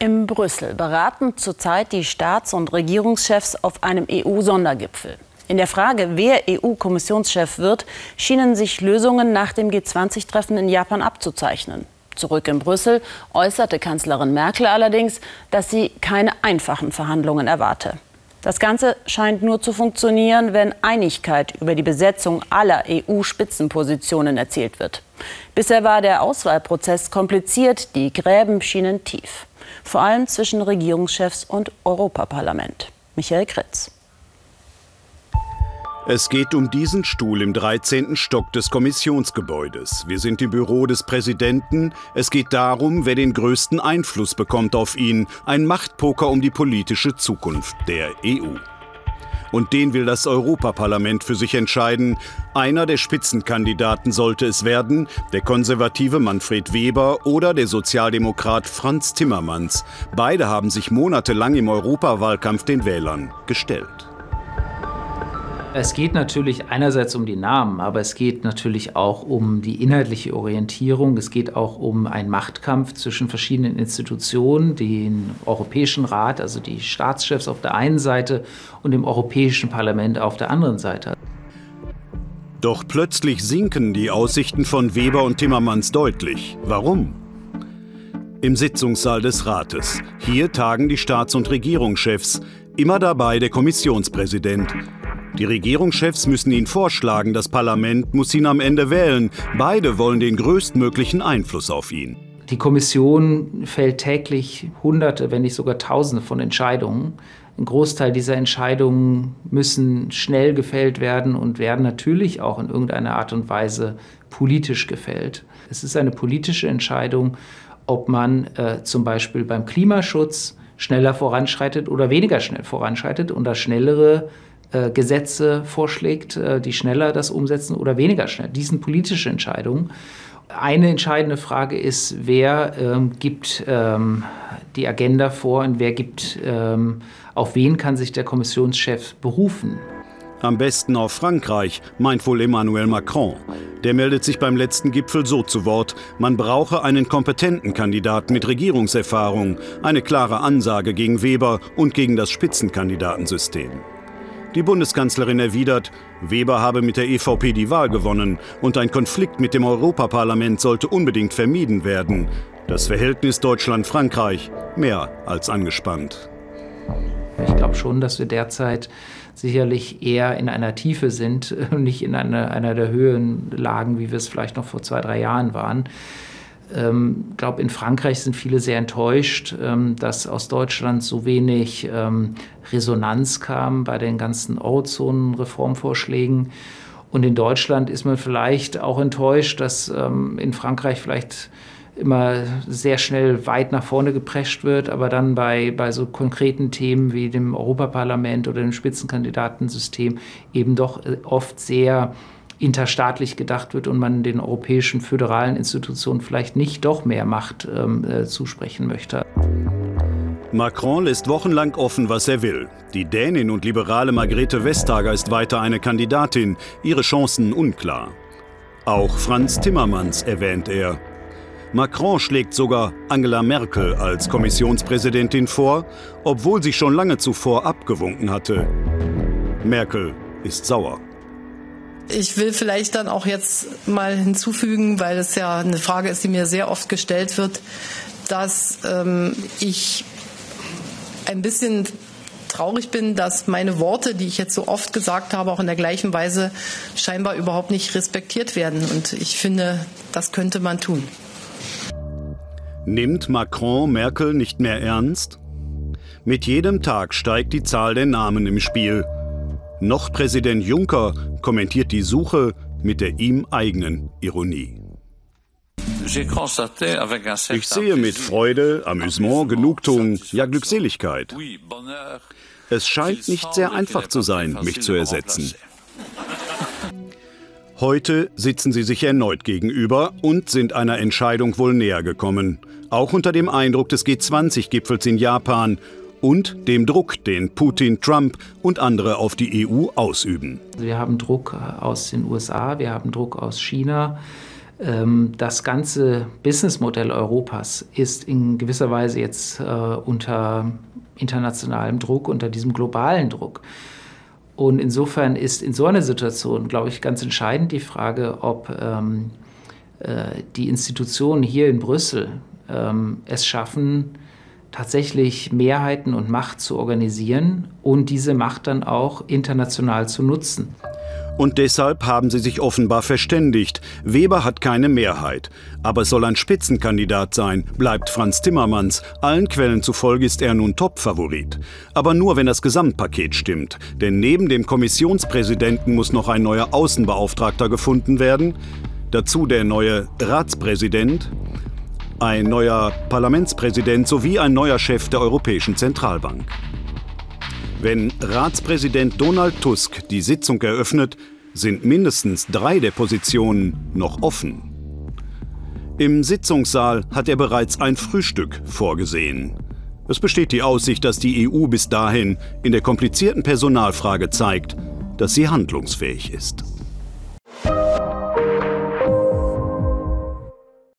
In Brüssel beraten zurzeit die Staats- und Regierungschefs auf einem EU-Sondergipfel. In der Frage, wer EU-Kommissionschef wird, schienen sich Lösungen nach dem G20-Treffen in Japan abzuzeichnen. Zurück in Brüssel äußerte Kanzlerin Merkel allerdings, dass sie keine einfachen Verhandlungen erwarte. Das Ganze scheint nur zu funktionieren, wenn Einigkeit über die Besetzung aller EU-Spitzenpositionen erzielt wird. Bisher war der Auswahlprozess kompliziert, die Gräben schienen tief vor allem zwischen Regierungschefs und Europaparlament. Michael Kritz. Es geht um diesen Stuhl im 13. Stock des Kommissionsgebäudes. Wir sind im Büro des Präsidenten. Es geht darum, wer den größten Einfluss bekommt auf ihn. Ein Machtpoker um die politische Zukunft der EU. Und den will das Europaparlament für sich entscheiden. Einer der Spitzenkandidaten sollte es werden, der konservative Manfred Weber oder der Sozialdemokrat Franz Timmermans. Beide haben sich monatelang im Europawahlkampf den Wählern gestellt. Es geht natürlich einerseits um die Namen, aber es geht natürlich auch um die inhaltliche Orientierung. Es geht auch um einen Machtkampf zwischen verschiedenen Institutionen, den Europäischen Rat, also die Staatschefs auf der einen Seite und dem Europäischen Parlament auf der anderen Seite. Doch plötzlich sinken die Aussichten von Weber und Timmermans deutlich. Warum? Im Sitzungssaal des Rates. Hier tagen die Staats- und Regierungschefs, immer dabei der Kommissionspräsident. Die Regierungschefs müssen ihn vorschlagen, das Parlament muss ihn am Ende wählen. Beide wollen den größtmöglichen Einfluss auf ihn. Die Kommission fällt täglich Hunderte, wenn nicht sogar Tausende von Entscheidungen. Ein Großteil dieser Entscheidungen müssen schnell gefällt werden und werden natürlich auch in irgendeiner Art und Weise politisch gefällt. Es ist eine politische Entscheidung, ob man äh, zum Beispiel beim Klimaschutz schneller voranschreitet oder weniger schnell voranschreitet und das Schnellere äh, Gesetze vorschlägt, äh, die schneller das umsetzen oder weniger schnell. Dies sind politische Entscheidungen. Eine entscheidende Frage ist, wer ähm, gibt ähm, die Agenda vor und wer gibt, ähm, auf wen kann sich der Kommissionschef berufen. Am besten auf Frankreich, meint wohl Emmanuel Macron. Der meldet sich beim letzten Gipfel so zu Wort, man brauche einen kompetenten Kandidaten mit Regierungserfahrung, eine klare Ansage gegen Weber und gegen das Spitzenkandidatensystem. Die Bundeskanzlerin erwidert, Weber habe mit der EVP die Wahl gewonnen und ein Konflikt mit dem Europaparlament sollte unbedingt vermieden werden. Das Verhältnis Deutschland-Frankreich mehr als angespannt. Ich glaube schon, dass wir derzeit sicherlich eher in einer Tiefe sind, nicht in einer, einer der Höhen lagen, wie wir es vielleicht noch vor zwei, drei Jahren waren. Ähm, glaube, in Frankreich sind viele sehr enttäuscht, ähm, dass aus Deutschland so wenig ähm, Resonanz kam bei den ganzen Eurozonen-Reformvorschlägen. Und in Deutschland ist man vielleicht auch enttäuscht, dass ähm, in Frankreich vielleicht immer sehr schnell weit nach vorne geprescht wird, aber dann bei, bei so konkreten Themen wie dem Europaparlament oder dem Spitzenkandidatensystem eben doch äh, oft sehr interstaatlich gedacht wird und man den europäischen föderalen Institutionen vielleicht nicht doch mehr Macht ähm, äh, zusprechen möchte. Macron lässt wochenlang offen, was er will. Die Dänin und liberale Margrethe Vestager ist weiter eine Kandidatin, ihre Chancen unklar. Auch Franz Timmermans erwähnt er. Macron schlägt sogar Angela Merkel als Kommissionspräsidentin vor, obwohl sie schon lange zuvor abgewunken hatte. Merkel ist sauer. Ich will vielleicht dann auch jetzt mal hinzufügen, weil es ja eine Frage ist, die mir sehr oft gestellt wird, dass ähm, ich ein bisschen traurig bin, dass meine Worte, die ich jetzt so oft gesagt habe, auch in der gleichen Weise scheinbar überhaupt nicht respektiert werden. Und ich finde, das könnte man tun. Nimmt Macron Merkel nicht mehr ernst? Mit jedem Tag steigt die Zahl der Namen im Spiel. Noch Präsident Juncker kommentiert die Suche mit der ihm eigenen Ironie. Ich sehe mit Freude, Amüsement, Genugtuung, ja Glückseligkeit. Es scheint nicht sehr einfach zu sein, mich zu ersetzen. Heute sitzen sie sich erneut gegenüber und sind einer Entscheidung wohl näher gekommen. Auch unter dem Eindruck des G20-Gipfels in Japan und dem Druck, den Putin, Trump und andere auf die EU ausüben. Wir haben Druck aus den USA, wir haben Druck aus China. Ähm, das ganze Businessmodell Europas ist in gewisser Weise jetzt äh, unter internationalem Druck, unter diesem globalen Druck. Und insofern ist in so einer Situation, glaube ich, ganz entscheidend die Frage, ob ähm, äh, die Institutionen hier in Brüssel ähm, es schaffen, tatsächlich Mehrheiten und Macht zu organisieren und diese Macht dann auch international zu nutzen. Und deshalb haben sie sich offenbar verständigt. Weber hat keine Mehrheit. Aber soll ein Spitzenkandidat sein, bleibt Franz Timmermans. Allen Quellen zufolge ist er nun Top-Favorit. Aber nur, wenn das Gesamtpaket stimmt. Denn neben dem Kommissionspräsidenten muss noch ein neuer Außenbeauftragter gefunden werden. Dazu der neue Ratspräsident, ein neuer Parlamentspräsident sowie ein neuer Chef der Europäischen Zentralbank. Wenn Ratspräsident Donald Tusk die Sitzung eröffnet, sind mindestens drei der Positionen noch offen. Im Sitzungssaal hat er bereits ein Frühstück vorgesehen. Es besteht die Aussicht, dass die EU bis dahin in der komplizierten Personalfrage zeigt, dass sie handlungsfähig ist.